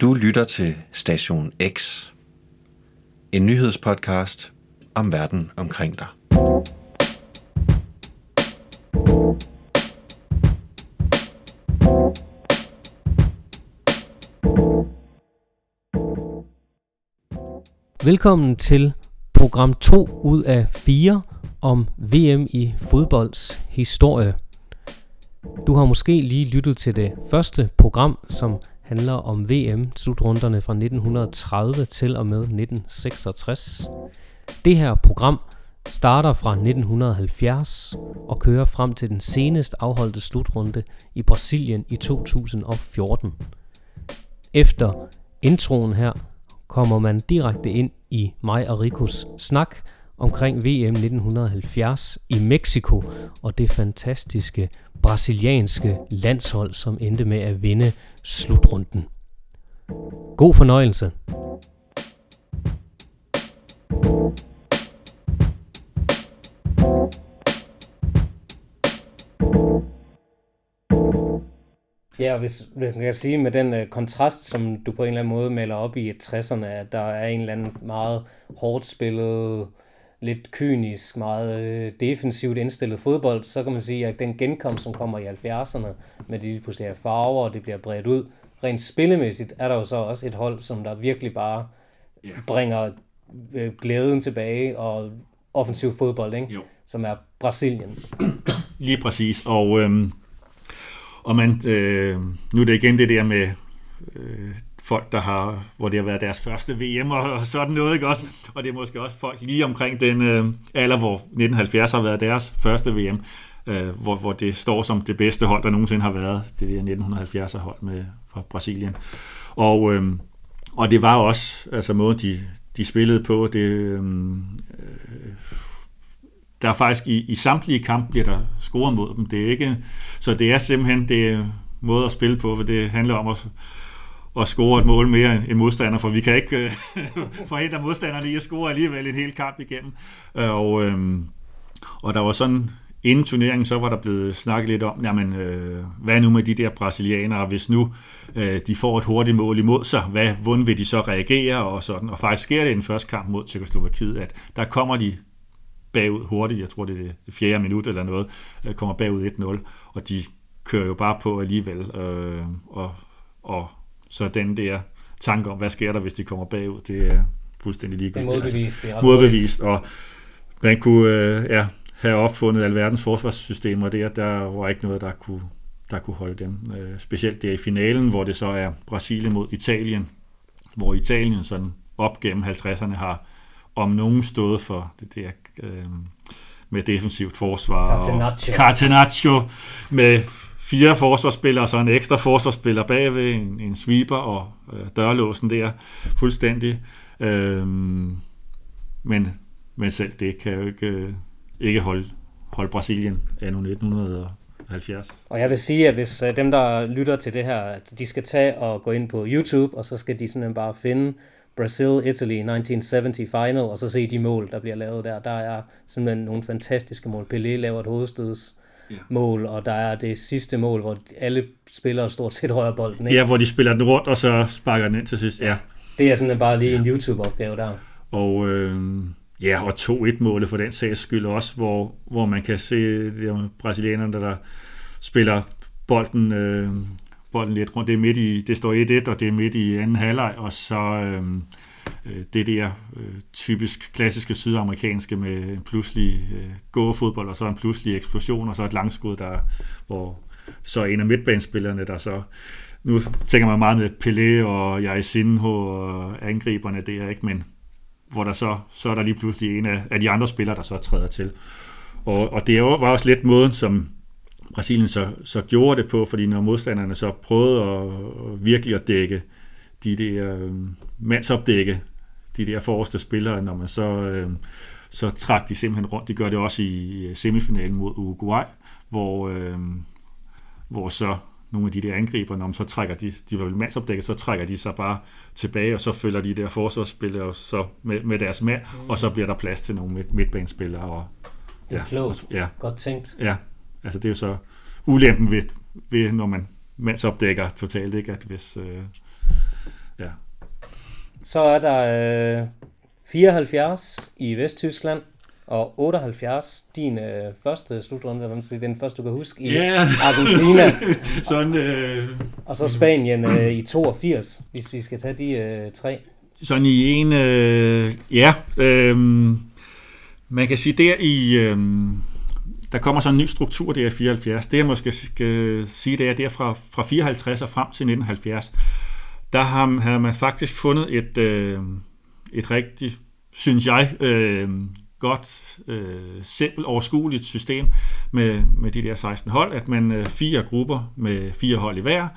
Du lytter til Station X. En nyhedspodcast om verden omkring dig. Velkommen til program 2 ud af 4 om VM i fodbolds historie. Du har måske lige lyttet til det første program, som handler om VM-slutrunderne fra 1930 til og med 1966. Det her program starter fra 1970 og kører frem til den senest afholdte slutrunde i Brasilien i 2014. Efter introen her kommer man direkte ind i mig og Rikos snak omkring VM 1970 i Mexico og det fantastiske brasilianske landshold, som endte med at vinde slutrunden. God fornøjelse. Ja, og hvis, hvis man kan sige med den øh, kontrast, som du på en eller anden måde maler op i 60'erne, at der er en eller anden meget hårdt spillet, lidt kynisk, meget øh, defensivt indstillet fodbold, så kan man sige, at den genkomst, som kommer i 70'erne, med de pludselig farver, og det bliver bredt ud, rent spillemæssigt er der jo så også et hold, som der virkelig bare yeah. bringer øh, glæden tilbage, og offensiv fodbold, ikke? Jo. som er Brasilien. Lige præcis, og, øhm, og man, øh, nu er det igen det der med øh, folk, der har, hvor det har været deres første VM og sådan noget, ikke også? Og det er måske også folk lige omkring den øh, alder, hvor 1970 har været deres første VM, øh, hvor, hvor det står som det bedste hold, der nogensinde har været, det der 1970'er hold med fra Brasilien. Og, øh, og det var også, altså måden de, de spillede på, det, øh, øh, der er faktisk i, i samtlige kampe bliver der scoret mod dem. Det er ikke, så det er simpelthen det måde at spille på, for det handler om at at score et mål mere end modstander, for vi kan ikke øh, forhindre modstanderne i at score alligevel en hel kamp igennem. Øh, og, øh, og der var sådan, inden turneringen, så var der blevet snakket lidt om, jamen, øh, hvad nu med de der brasilianere, hvis nu øh, de får et hurtigt mål imod sig, hvad, hvordan vil de så reagere og sådan. Og faktisk sker det i den første kamp mod Tjekkoslovakiet, at der kommer de bagud hurtigt, jeg tror det er det fjerde minut eller noget, øh, kommer bagud 1-0, og de kører jo bare på alligevel, øh, og, og så den der tanke om, hvad sker der, hvis de kommer bagud, det er fuldstændig ligegyldigt. Det er modbevist. Det er modbevist, og man kunne øh, ja, have opfundet alverdens forsvarssystemer der, der var ikke noget, der kunne, der kunne holde dem. Øh, specielt der i finalen, hvor det så er Brasilien mod Italien, hvor Italien sådan op gennem 50'erne har om nogen stået for det der øh, med defensivt forsvar. Catenaccio. Og Catenaccio med fire forsvarsspillere, og så en ekstra forsvarsspiller bagved, en, en sweeper og øh, dørlåsen der, fuldstændig. Øhm, men, men selv det kan jo ikke, øh, ikke holde, holde Brasilien anno 1970. Og jeg vil sige, at hvis øh, dem, der lytter til det her, at de skal tage og gå ind på YouTube, og så skal de simpelthen bare finde Brazil-Italy 1970 final, og så se de mål, der bliver lavet der. Der er simpelthen nogle fantastiske mål. Pelé laver et hovedstøds ja. mål, og der er det sidste mål, hvor alle spillere stort set rører bolden. Ikke? Ja, hvor de spiller den rundt, og så sparker den ind til sidst, ja. Det er sådan bare lige en YouTube-opgave der. Og øh, ja, og 2-1-målet for den sags skyld også, hvor, hvor man kan se de brasilianerne, der spiller bolden, øh, bolden lidt rundt. Det, er midt i, det står 1-1, og det er midt i anden halvleg, og så øh, Øh, det der øh, typisk klassiske sydamerikanske med en pludselig øh, gåfodbold, og så en pludselig eksplosion, og så et langskud, der, hvor så en af midtbanespillerne, der så nu tænker man meget med Pelé og Jairzinho og angriberne der, ikke? men hvor der så, så er der lige pludselig en af, af de andre spillere, der så træder til. Og, og det var også lidt måden, som Brasilien så, så gjorde det på, fordi når modstanderne så prøvede at, virkelig at dække de der øh, mandsopdække, de der forreste spillere, når man så, øh, så trak de simpelthen rundt. De gør det også i semifinalen mod Uruguay, hvor, øh, hvor så nogle af de der angriber, når man så trækker de, de var mandsopdækket, så trækker de sig bare tilbage, og så følger de der forsvarsspillere så med, med deres mand, mm. og så bliver der plads til nogle midt, midtbanespillere. Og, ja, klogt. Ja. Godt tænkt. Ja, altså det er jo så ulempen ved, ved når man mandsopdækker totalt, ikke? at hvis, øh. Så er der øh, 74 i Vesttyskland, og 78, din øh, første slutrunde, hvad man siger, den første, du kan huske, i Ja. Argentina. Sådan, øh, Og så Spanien øh, i 82, hvis vi skal tage de øh, tre. sådan i en... Øh, ja, øh, man kan sige, der i... Øh, der kommer så en ny struktur der i 74. Det jeg måske skal sige, det er der fra, fra 54 og frem til 1970. Der har, havde man faktisk fundet et, øh, et rigtigt, synes jeg, øh, godt, øh, simpelt, overskueligt system med, med de der 16 hold, at man øh, fire grupper med fire hold i hver,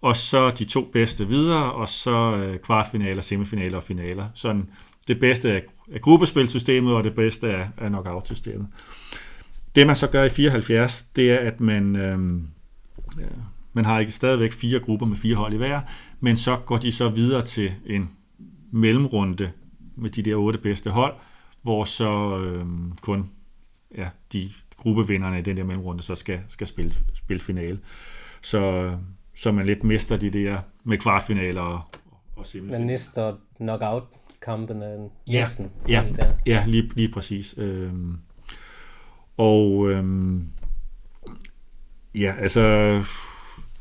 og så de to bedste videre, og så øh, kvartfinaler, semifinaler og finaler. Sådan det bedste af, af gruppespilsystemet, og det bedste af, af knockout-systemet. Det man så gør i 74, det er, at man, øh, øh, man har ikke stadigvæk fire grupper med fire hold i hver, men så går de så videre til en mellemrunde med de der otte bedste hold, hvor så øh, kun ja, de gruppevinderne i den der mellemrunde så skal, skal spille, spille finale. Så, så man lidt mister de der med kvartfinaler og, og semifinaler. Men næste knockout-kampene Ja, næsten. ja. helt der. Ja, lige, lige præcis. Øhm, og øhm, ja, altså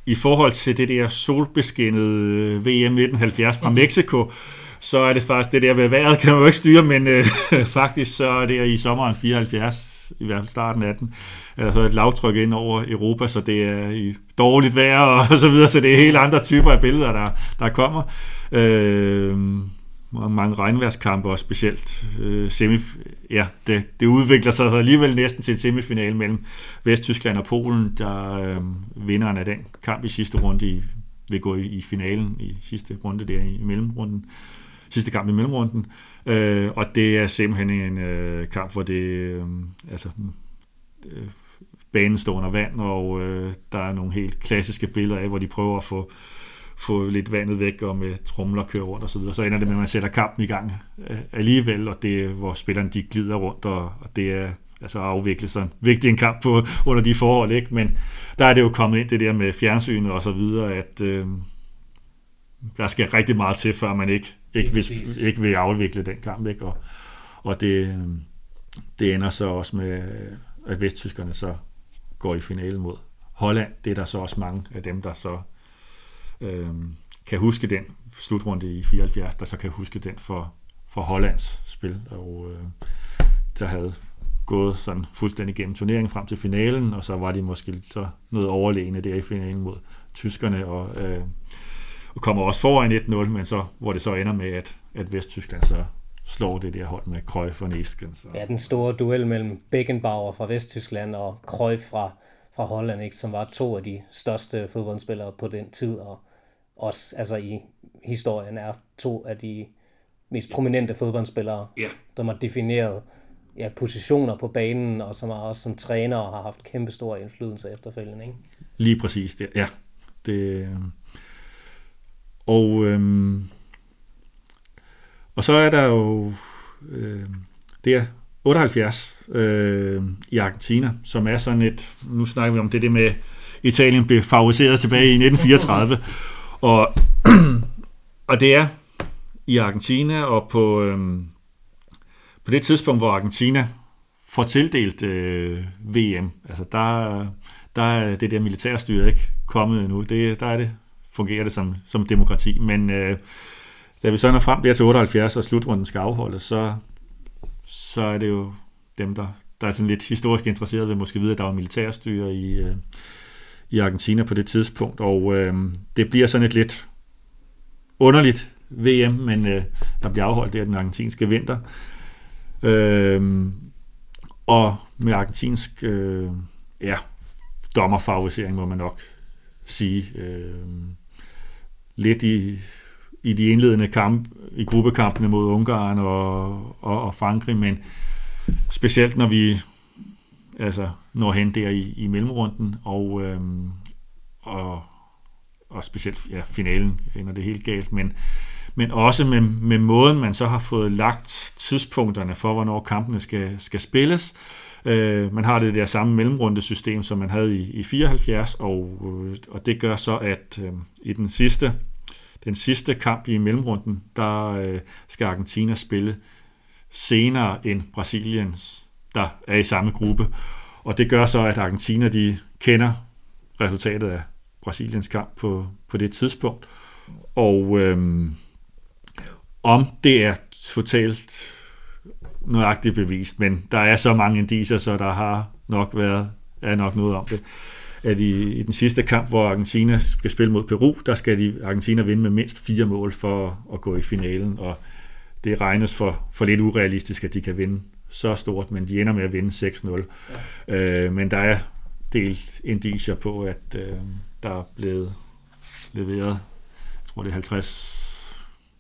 i forhold til det der solbeskinnede VM 1970 fra Mexico, så er det faktisk det der ved vejret, kan man jo ikke styre, men øh, faktisk så er det i sommeren 74, i hvert fald starten af den, er der et lavtryk ind over Europa, så det er i dårligt vejr og så videre, så det er helt andre typer af billeder, der, der kommer. Øh, mange regnværskampe, og specielt øh, semif ja, det, det udvikler sig alligevel næsten til en semifinal mellem Vesttyskland og Polen, der øh, vinderen af den kamp i sidste runde i, vil gå i, i finalen i sidste runde der i mellemrunden, sidste kamp i mellemrunden, øh, og det er simpelthen en øh, kamp, hvor det øh, altså øh, banen står under vand, og øh, der er nogle helt klassiske billeder af, hvor de prøver at få få lidt vandet væk og med tromler køre rundt og så videre. Så ender det med, at man sætter kampen i gang øh, alligevel, og det er, hvor spillerne de glider rundt, og, og det er altså afvikle sådan vigtig en kamp på, under de forhold, ikke? Men der er det jo kommet ind det der med fjernsynet og så videre, at øh, der skal rigtig meget til, før man ikke, ikke, vil, ikke vil afvikle den kamp, ikke? Og, og det, det ender så også med, at vesttyskerne så går i finalen mod Holland. Det er der så også mange af dem, der så øh, kan huske den slutrunde i 74, der så kan huske den for, for Hollands spil, og øh, der havde gået sådan fuldstændig gennem turneringen frem til finalen, og så var de måske så noget overlegne der i finalen mod tyskerne, og, øh, og kommer også foran 1-0, men så, hvor det så ender med, at, at Vesttyskland så slår det der hold med Cruyff og Nesken. Så. Ja, den store duel mellem Beckenbauer fra Vesttyskland og Cruyff fra, fra Holland, ikke, som var to af de største fodboldspillere på den tid, og også altså i historien er to af de mest prominente fodboldspillere, Ja. som har defineret ja, positioner på banen, og som har også som træner har haft kæmpe stor indflydelse efterfølgende. Ikke? Lige præcis det, ja. Det, øh, og, øhm, og så er der jo øh, det er 78 øh, i Argentina, som er sådan et, nu snakker vi om det, det med Italien blev favoriseret tilbage i 1934, og, og det er i Argentina, og på, øhm, på det tidspunkt, hvor Argentina får tildelt øh, VM, altså der, der er det der militærstyre ikke kommet endnu. Det, der er det, fungerer det som, som demokrati. Men øh, da vi så når frem der til 78, og slutrunden skal afholdes, så, så er det jo dem, der, der er sådan lidt historisk interesseret ved måske vide, at der var militærstyre i, øh, i Argentina på det tidspunkt, og øh, det bliver sådan et lidt underligt VM, men øh, der bliver afholdt der den argentinske vinter. Øh, og med argentinsk øh, ja, dommerfavorisering, må man nok sige. Øh, lidt i, i de indledende kamp, i gruppekampene mod Ungarn og, og, og Frankrig, men specielt når vi altså, når hen der i, i mellemrunden, og, øhm, og, og specielt ja, finalen ender det helt galt, men, men også med, med måden, man så har fået lagt tidspunkterne for, hvornår kampene skal, skal spilles. Øh, man har det der samme mellemrundesystem, som man havde i, i 74, og, øh, og det gør så, at øh, i den sidste, den sidste kamp i mellemrunden, der øh, skal Argentina spille senere end Brasiliens, der er i samme gruppe. Og det gør så, at Argentina de kender resultatet af Brasiliens kamp på, på det tidspunkt. Og øhm, om det er totalt nøjagtigt bevist, men der er så mange indiser, så der har nok været er nok noget om det. At i, i den sidste kamp, hvor Argentina skal spille mod Peru, der skal de Argentina vinde med mindst fire mål for at gå i finalen, og det regnes for, for lidt urealistisk, at de kan vinde så stort, men de ender med at vinde 6-0. Ja. Øh, men der er delt indicier på, at øh, der er blevet leveret, jeg tror det er 50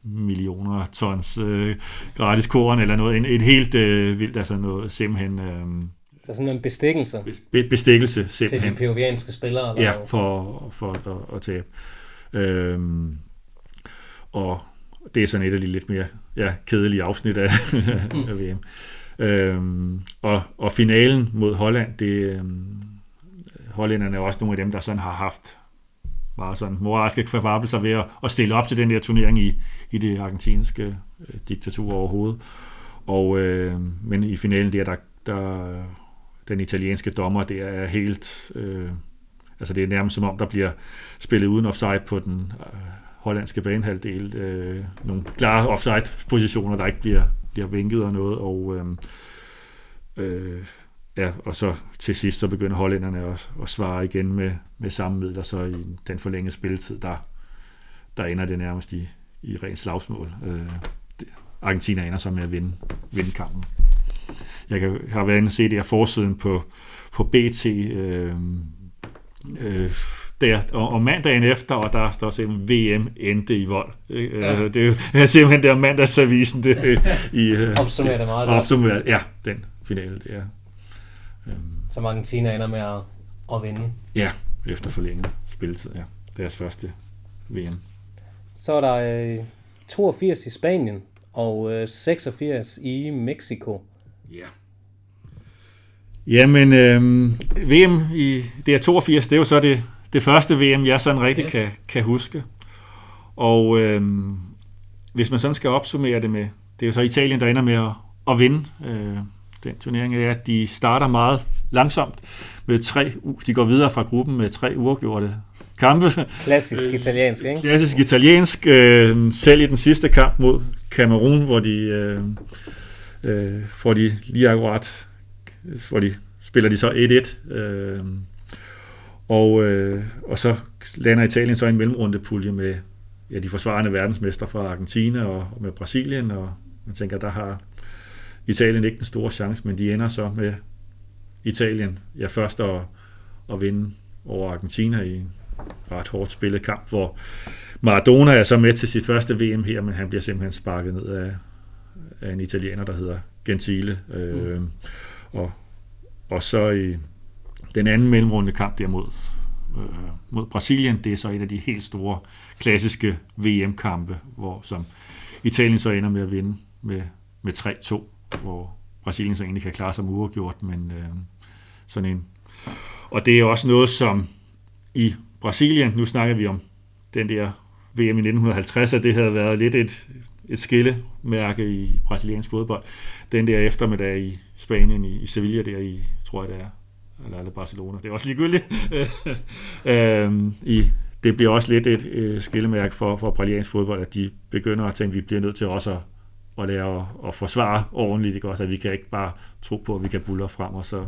millioner tons øh, gratis korn eller noget, en, et helt øh, vildt, altså noget simpelthen... Øh, så sådan en bestikkelse? Be, bestikkelse simpelthen. Til de peruvianske spillere? Eller ja, for, for at, at tabe. Øhm, og det er sådan et af de lidt mere ja, kedelige afsnit af, mm. af VM. Øhm, og, og finalen mod Holland, det, øhm, hollænderne er også nogle af dem, der sådan har haft bare sådan moralske kvarvabelser ved at, at stille op til den der turnering i, i det argentinske øh, diktatur overhovedet. Og, øh, men i finalen der, der, der den italienske dommer, det er helt... Øh, altså det er nærmest som om, der bliver spillet uden offside på den øh, hollandske banehalvdel. Øh, nogle klare offside-positioner, der ikke bliver, bliver vinket og noget. Og, øh, øh, ja, og så til sidst så begynder hollænderne også at svare igen med, med samme midler, så i den forlængede spilletid, der, der ender det nærmest i, i ren slagsmål. Øh, Argentina ender så med at vinde, vinde kampen. Jeg kan, har været inde og se det her forsiden på, på BT øhm, øh, øh, der, og, og mandagen efter, og der står simpelthen VM endte i vold. Øh, ja. Det er jo simpelthen der mandagsavisen. Det, i, øh, opsummerer det meget opsummerer, Ja, den finale, det er. Øh, Som Argentina ender med at, at vinde. Ja, efter forlænget spilletid, ja. Deres første VM. Så er der øh, 82 i Spanien og øh, 86 i Mexico. Ja. Jamen, øh, VM i det er 82, det er jo så det, det første VM, jeg sådan rigtig yes. kan, kan huske. Og øh, hvis man sådan skal opsummere det med, det er jo så Italien, der ender med at, at vinde øh, den turnering, er, at de starter meget langsomt med tre, de går videre fra gruppen med tre uafgjorte kampe. Klassisk italiensk, ikke? Klassisk italiensk, øh, selv i den sidste kamp mod Kamerun, hvor de, øh, øh, får de lige akkurat, hvor de spiller de så 1-1. Øh, og, øh, og så lander Italien så en mellemrundepulje med ja, de forsvarende verdensmester fra Argentina og, og med Brasilien, og man tænker, der har Italien ikke den store chance, men de ender så med Italien ja, først at, at vinde over Argentina i en ret hårdt spillet kamp, hvor Maradona er så med til sit første VM her, men han bliver simpelthen sparket ned af, af en italiener, der hedder Gentile. Øh, mm. og, og så i den anden mellemrunde kamp der mod, øh, mod Brasilien, det er så et af de helt store klassiske VM-kampe, hvor som Italien så ender med at vinde med, med 3-2, hvor Brasilien så egentlig kan klare sig uafgjort, men øh, sådan en. Og det er også noget, som i Brasilien, nu snakker vi om den der VM i 1950, at det havde været lidt et, et skillemærke i brasiliansk fodbold. Den der eftermiddag i Spanien, i, i Sevilla der i, tror jeg det er, eller er det Barcelona, det er også ligegyldigt. øhm, i, det bliver også lidt et øh, skillemærke for, for brasiliansk fodbold, at de begynder at tænke, at vi bliver nødt til også at, at lære at, at forsvare ordentligt, ikke? Også, at vi kan ikke bare tro på, at vi kan bulle frem, og så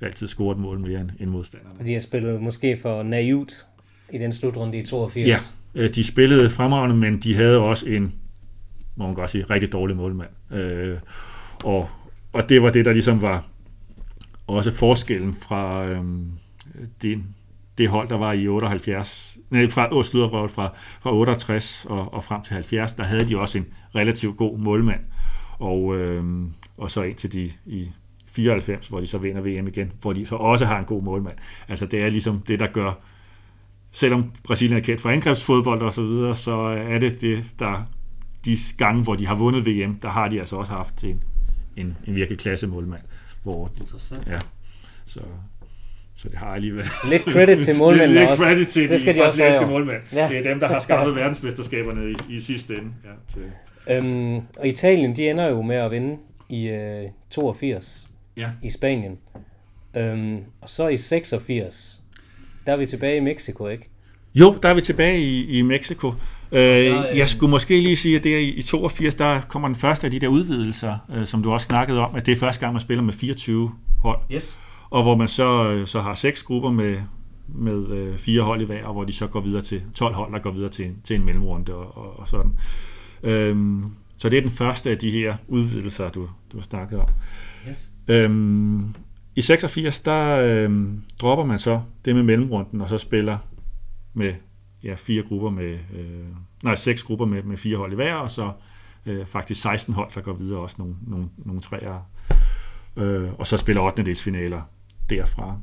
altid score et mål mere end, end modstanderne. De har spillet måske for naivt i den slutrunde i 82. Ja, øh, de spillede fremragende, men de havde også en, må man godt sige, rigtig dårlig målmand. Øh, og, og det var det, der ligesom var også forskellen fra øh, det, det hold, der var i 78, nej, fra, oh, fra, fra, fra 68 og, og frem til 70, der havde de også en relativt god målmand. Og, øh, og så indtil de i 94, hvor de så vinder VM igen, hvor de så også har en god målmand. Altså det er ligesom det, der gør, selvom Brasilien er kendt for angrebsfodbold og så videre, så er det det, der de gange, hvor de har vundet VM, der har de altså også haft en, en, en virkelig klasse målmand. Hvor, Interessant. Ja, så, så det har alligevel... Lidt credit til målmændene lidt, lidt også. credit til det skal de, de også have. målmænd. Ja. Det er dem, der har skaffet verdensmesterskaberne i, i sidste ende. Ja, til. Øhm, og Italien, de ender jo med at vinde i øh, 82 Ja. i Spanien. Øhm, og så i 86, der er vi tilbage i Mexico, ikke? Jo, der er vi tilbage i, i Mexico. Øh, øh, jeg skulle måske lige sige, at det er i, i 82, der kommer den første af de der udvidelser, øh, som du også snakkede om, at det er første gang, man spiller med 24 hold. Yes. og hvor man så, øh, så har seks grupper med, med øh, fire hold i hver, og hvor de så går videre til 12 hold, der går videre til, til en mellemrunde og, og, og sådan. Øhm, så det er den første af de her udvidelser, du, du snakkede om. yes. Øhm, I 86, der øhm, dropper man så det med mellemrunden, og så spiller med ja, fire grupper med, øh, nej, seks grupper med, med fire hold i hver, og så øh, faktisk 16 hold, der går videre, også nogle, nogle, nogle træer. Øh, og så spiller 8. delsfinaler derfra.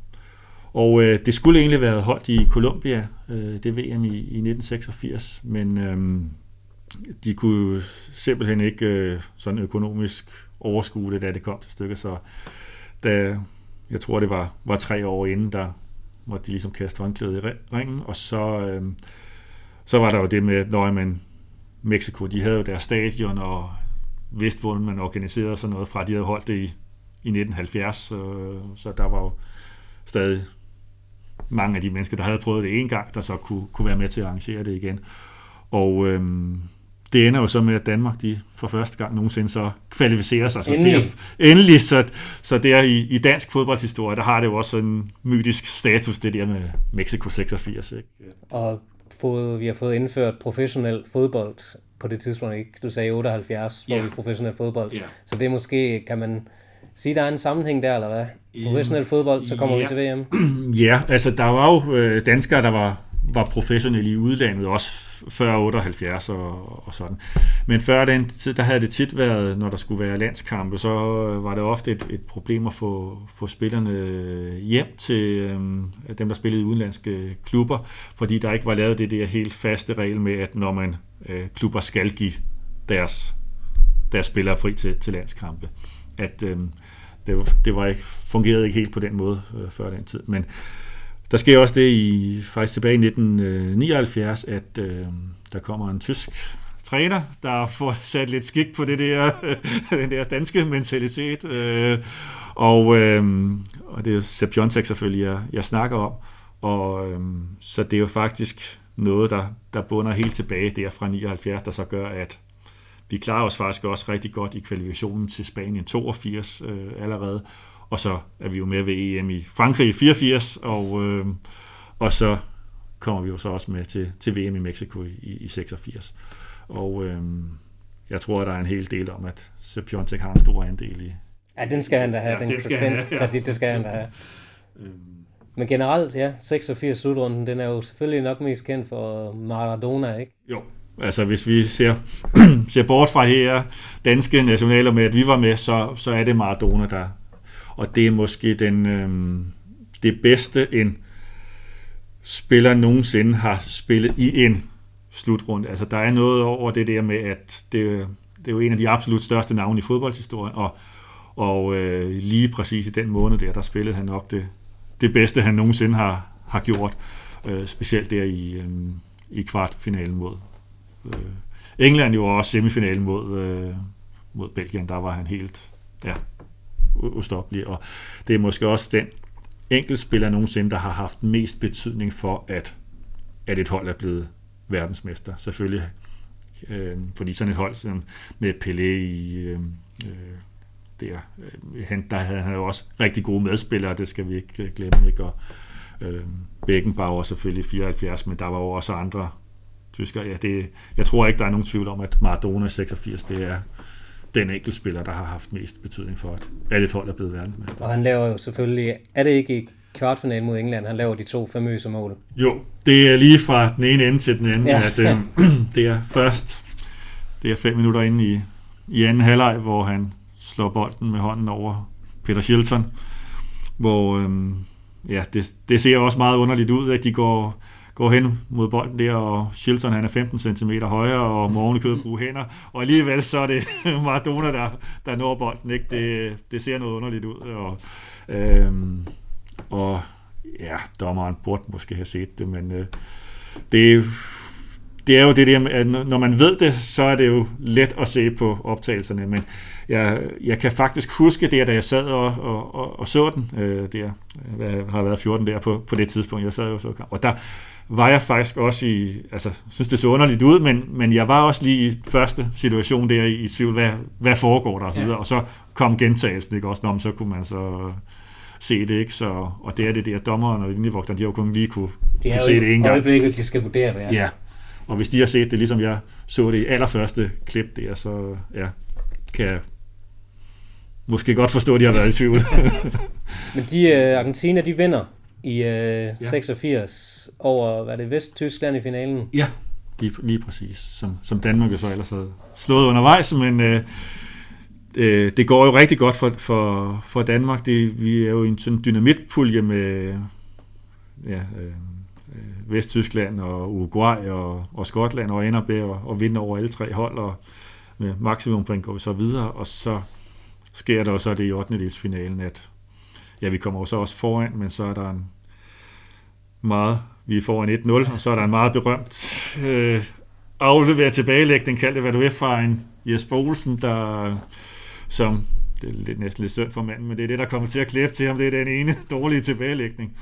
Og øh, det skulle egentlig være holdt i Colombia, øh, det VM i, i 1986, men øh, de kunne simpelthen ikke øh, sådan økonomisk overskue det, da det kom til stykket, så da, jeg tror det var, var tre år inden, der måtte de ligesom kaster håndklædet i ringen, og så, øh, så var der jo det med, at når man Mexico, de havde jo deres stadion, og vidste, hvordan man organiserede sådan noget fra, de havde holdt det i, i 1970, øh, så der var jo stadig mange af de mennesker, der havde prøvet det en gang, der så kunne, kunne være med til at arrangere det igen. Og øhm, det ender jo så med, at Danmark de for første gang nogensinde så kvalificerer sig. Så Endelig. Det er, endelig, så, så der i, i dansk fodboldshistorie, der har det jo også sådan en mytisk status, det der med Mexico 86. Ikke? Og fået, vi har fået indført professionel fodbold på det tidspunkt, ikke? Du sagde 78, hvor Ja. vi professionel fodbold. Ja. Så det er måske, kan man sige, der er en sammenhæng der, eller hvad? Professionel fodbold, så kommer ja. vi til VM. Ja, altså der var jo øh, danskere, der var, var professionel i udlandet, også før 78 og, og sådan. Men før den tid, der havde det tit været, når der skulle være landskampe, så øh, var det ofte et, et problem at få, få spillerne øh, hjem til øhm, dem, der spillede i udenlandske klubber, fordi der ikke var lavet det der helt faste regel med, at når man øh, klubber skal give deres, deres spillere fri til, til landskampe. At øhm, det, det var ikke, fungerede ikke helt på den måde øh, før den tid. Men der sker også det i faktisk tilbage i 1979, at øh, der kommer en tysk træner, der får sat lidt skik på det der, den der danske mentalitet. Øh, og, øh, og det er Sepp Jontek selvfølgelig, jeg, jeg snakker om. Og øh, så det er jo faktisk noget, der, der bunder helt tilbage der fra 79, der så gør, at vi klarer os faktisk også rigtig godt i kvalifikationen til Spanien 82 øh, allerede, og så er vi jo med ved EM i Frankrig i 84, og, øh, og så kommer vi jo så også med til, til VM i Mexico i, i 86. Og øh, jeg tror, at der er en hel del om, at Sepp Piontek har en stor andel i. Ja, den skal han da have. Ja, den, den skal han den have, ja. kredit, det skal han da have. Men generelt, ja, 86 slutrunden, den er jo selvfølgelig nok mest kendt for Maradona, ikke? Jo, altså hvis vi ser, ser bort fra her danske nationaler med, at vi var med, så, så er det Maradona, der... Og det er måske den, øh, det bedste, en spiller nogensinde har spillet i en slutrunde. Altså der er noget over det der med, at det, det er jo en af de absolut største navne i fodboldshistorien, og, og øh, lige præcis i den måned der, der spillede han nok det, det bedste, han nogensinde har, har gjort. Øh, specielt der i, øh, i kvartfinalen mod øh, England jo også semifinalen mod, øh, mod Belgien, der var han helt ja, ustoppelig. Og det er måske også den enkeltspiller nogensinde, der har haft mest betydning for, at, at et hold er blevet verdensmester. Selvfølgelig, øh, fordi sådan et hold som med Pelé i øh, øh der, øh, han, der havde han jo også rigtig gode medspillere, det skal vi ikke øh, glemme, ikke? Og, øh, Beckenbauer selvfølgelig 74, men der var jo også andre tyskere. Ja, det, jeg tror ikke, der er nogen tvivl om, at Maradona 86, det er den enkeltspiller, der har haft mest betydning for, at, et hold er blevet verdensmester. Og han laver jo selvfølgelig, er det ikke i kvartfinalen mod England, han laver de to famøse mål. Jo, det er lige fra den ene ende til den anden, ja. at øh, det er først, det er fem minutter inde i, i anden halvleg, hvor han slår bolden med hånden over Peter Shilton, hvor øh, ja, det, det ser også meget underligt ud, at de går, går hen mod bolden der, og Shilton han er 15 cm højere, og Morgen ovenikøbet bruge hænder, og alligevel så er det Maradona, der, der når bolden, ikke? Det, det ser noget underligt ud, og, øhm, og ja, dommeren burde måske have set det, men øh, det, det er jo det der, at når man ved det, så er det jo let at se på optagelserne, men jeg, jeg kan faktisk huske det, da jeg sad og, og, og, og så den, øh, der, jeg har været 14 der på, på det tidspunkt, jeg sad jo så, og der var jeg faktisk også i, altså, synes det så underligt ud, men, men jeg var også lige i første situation der i, i tvivl, hvad, hvad foregår der, og så, videre, og så kom gentagelsen, ikke også, Nå, så kunne man så se det, ikke? Så, og det er det der, dommeren og linjevogteren, de har jo kun lige kunne, kunne se det en gang. øjeblikket, de skal vurdere det. Ja. ja. Og hvis de har set det, ligesom jeg så det i allerførste klip der, så ja, kan jeg måske godt forstå, at de har været i tvivl. Men de, uh, Argentina, de vinder i uh, ja. 86 over, hvad det, Vest-Tyskland i finalen. ja, lige, lige præcis. Som, som Danmark jo så ellers havde slået undervejs, men øh, øh, det går jo rigtig godt for, for, for Danmark. Det, vi er jo i en sådan dynamitpulje med ja, øh, øh, Vesttyskland og Uruguay og, og Skotland og ender med at, at vinde over alle tre hold, og med maksimum point går vi så videre, og så sker der jo så det i 8. finalen, at ja, vi kommer jo så også foran, men så er der en meget, vi får en 1-0, og så er der en meget berømt øh, afleveret tilbagelægning, kald hvad du er fra en Jesper Olsen, der som, det er lidt, næsten lidt synd for manden, men det er det, der kommer til at klæbe til ham, det er den ene dårlige tilbagelægning,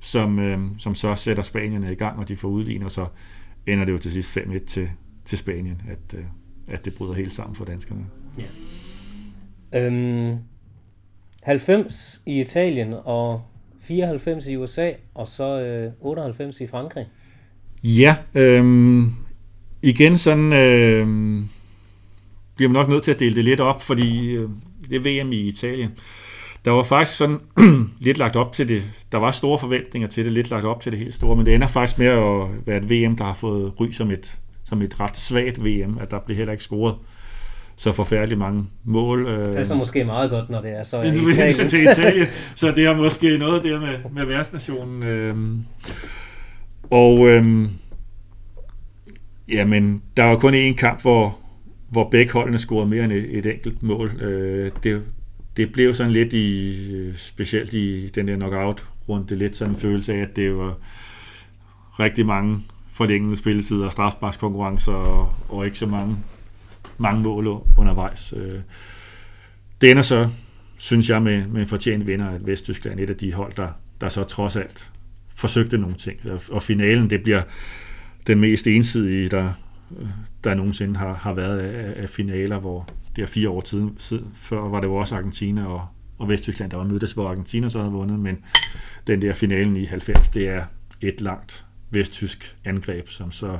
som, øh, som så sætter Spanierne i gang, og de får udlignet, og så ender det jo til sidst 5-1 til, til Spanien, at, øh, at det bryder helt sammen for danskerne. Øhm, 90 i Italien og 94 i USA, og så øh, 98 i Frankrig. Ja, øhm, igen sådan øhm, bliver man nok nødt til at dele det lidt op, fordi øh, det er VM i Italien. Der var faktisk sådan lidt lagt op til det. Der var store forventninger til det, lidt lagt op til det helt store, men det ender faktisk med at være et VM, der har fået ry som et, som et ret svagt VM, at der blev heller ikke scoret så forfærdeligt mange mål. Øh, Det er så måske meget godt, når det er så i Italien. til Italien. Så det er måske noget der med, med værtsnationen. Øhm. Og øhm, jamen, der var kun én kamp, hvor, hvor begge holdene scorede mere end et, et enkelt mål. Øh, det, det blev sådan lidt i, specielt i den der knockout-runde, lidt sådan en følelse af, at det var rigtig mange forlængende spilletider, strafbarskonkurrencer og, og ikke så mange, mange mål undervejs. Øh, det ender så, synes jeg, med, med en fortjent vinder, at Vesttyskland er et af de hold, der, der så trods alt forsøgte nogle ting. Og, og finalen, det bliver den mest ensidige, der, der nogensinde har, har været af, af finaler, hvor det er fire år siden, før var det jo også Argentina og, og Vesttyskland, der var mødtes, hvor Argentina så havde vundet, men den der finalen i 90, det er et langt vesttysk angreb, som så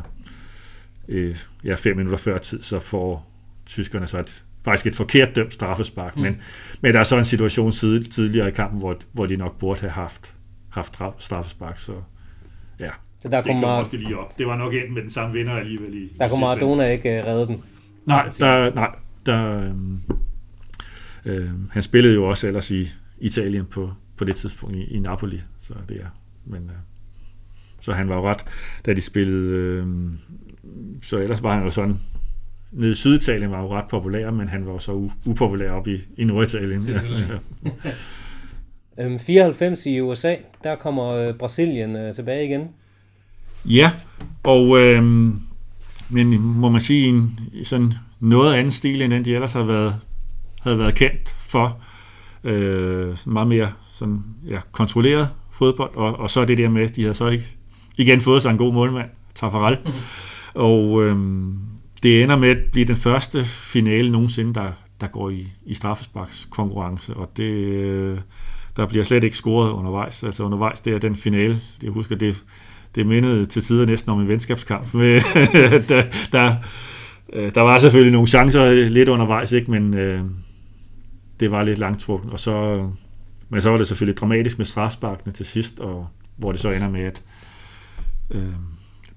øh, ja, fem minutter før tid, så får tyskerne så et, faktisk et forkert dømt straffespark, mm. men, men der er så en situation tid, tidligere i kampen, hvor, hvor de nok burde have haft, haft straffespark, så ja, Så der det kom måske lige op. Det var nok endt med den samme vinder alligevel i der ende. Maradona ikke uh, redde den. Nej, der, nej, der, øh, han spillede jo også ellers i Italien på, på det tidspunkt i, i Napoli, så det er, men øh, så han var jo ret, da de spillede, øh, så ellers var han jo sådan, nede i Syditalien var jo ret populær, men han var jo så u- upopulær oppe i, i Norditalien. Øhm, 94 i USA, der kommer uh, Brasilien uh, tilbage igen. Ja, og øh, men må man sige en sådan noget anden stil, end den de ellers har været, havde været kendt for. Øh, meget mere sådan, ja, kontrolleret fodbold, og, og så det der med, at de havde så ikke igen fået sig en god målmand, Tafarel. Mm-hmm. Og øh, det ender med at blive den første finale nogensinde, der, der går i, i straffesparks konkurrence, og det, øh, der bliver slet ikke scoret undervejs. Altså undervejs, det er den finale, jeg husker, det, det mindede til tider næsten om en venskabskamp. Med, der, der, øh, der var selvfølgelig nogle chancer lidt undervejs, ikke? men øh, det var lidt langtrukken. Og så, men så var det selvfølgelig dramatisk med strafsparkene til sidst, og hvor det så ender med, at øh,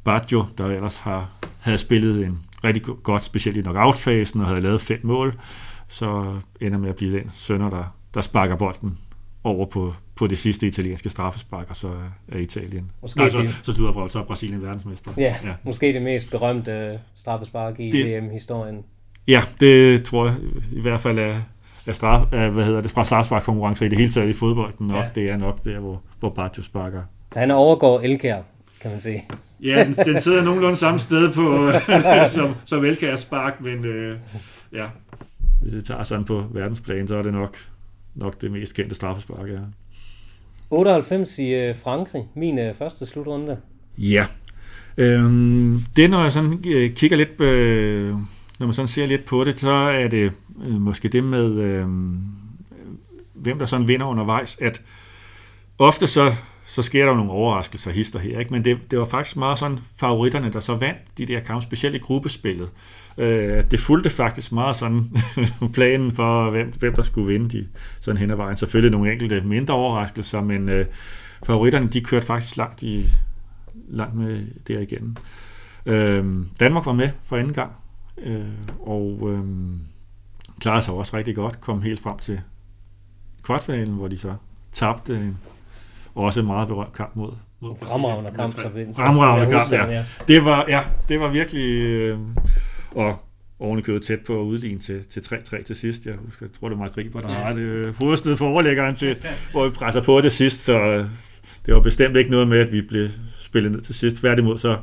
Baggio, der ellers har, havde spillet en rigtig godt, specielt i knockout-fasen, og havde lavet fem mål, så ender med at blive den sønder, der, der sparker bolden over på, på det sidste italienske straffespark, og så er Italien. Måske Nej, så, det- så slutter så er Brasilien verdensmester. Ja, ja. måske det mest berømte uh, straffespark i Det- VM-historien. ja, det tror jeg i hvert fald er, af, straf, af hvad hedder det, fra straffesparkskonkurrencer i det hele taget i fodbolden nok. Ja. Det er nok der, hvor, hvor Bartio sparker. Så han overgår Elkær, kan man sige. Ja, den, den sidder nogenlunde samme sted på, som, som Elkær spark, men øh, ja, hvis det tager sådan på verdensplan, så er det nok, nok det mest kendte straffespark, ja. 98 i øh, Frankrig, min øh, første slutrunde. Ja. Øhm, det, når jeg sådan øh, kigger lidt, øh, når man sådan ser lidt på det, så er det øh, måske det med, øh, hvem der sådan vinder undervejs, at ofte så, så sker der jo nogle overraskelser hister her, ikke? men det, det var faktisk meget sådan favoritterne, der så vandt de der kampe, specielt i gruppespillet. Øh, det fulgte faktisk meget sådan planen for, hvem, hvem der skulle vinde de, sådan hen ad vejen. Selvfølgelig nogle enkelte mindre overraskelser, men øh, favoritterne, de kørte faktisk langt i, langt med der igennem. Øh, Danmark var med for anden gang, øh, og øh, klarede sig også rigtig godt, kom helt frem til kvartfinalen, hvor de så tabte en også en meget berømt kamp mod, mod En fremragende kamp, så Fremragende kamp, ja. Det var, ja, det var virkelig... Øh, og ovenikøbet tæt på at udligne til, til 3-3 til sidst. Jeg husker, jeg tror, det var Mark Riber, der ja. har det øh, hovedstød for overlæggeren til, hvor vi presser på det sidst, så øh, det var bestemt ikke noget med, at vi blev spillet ned til sidst. Tværtimod, så,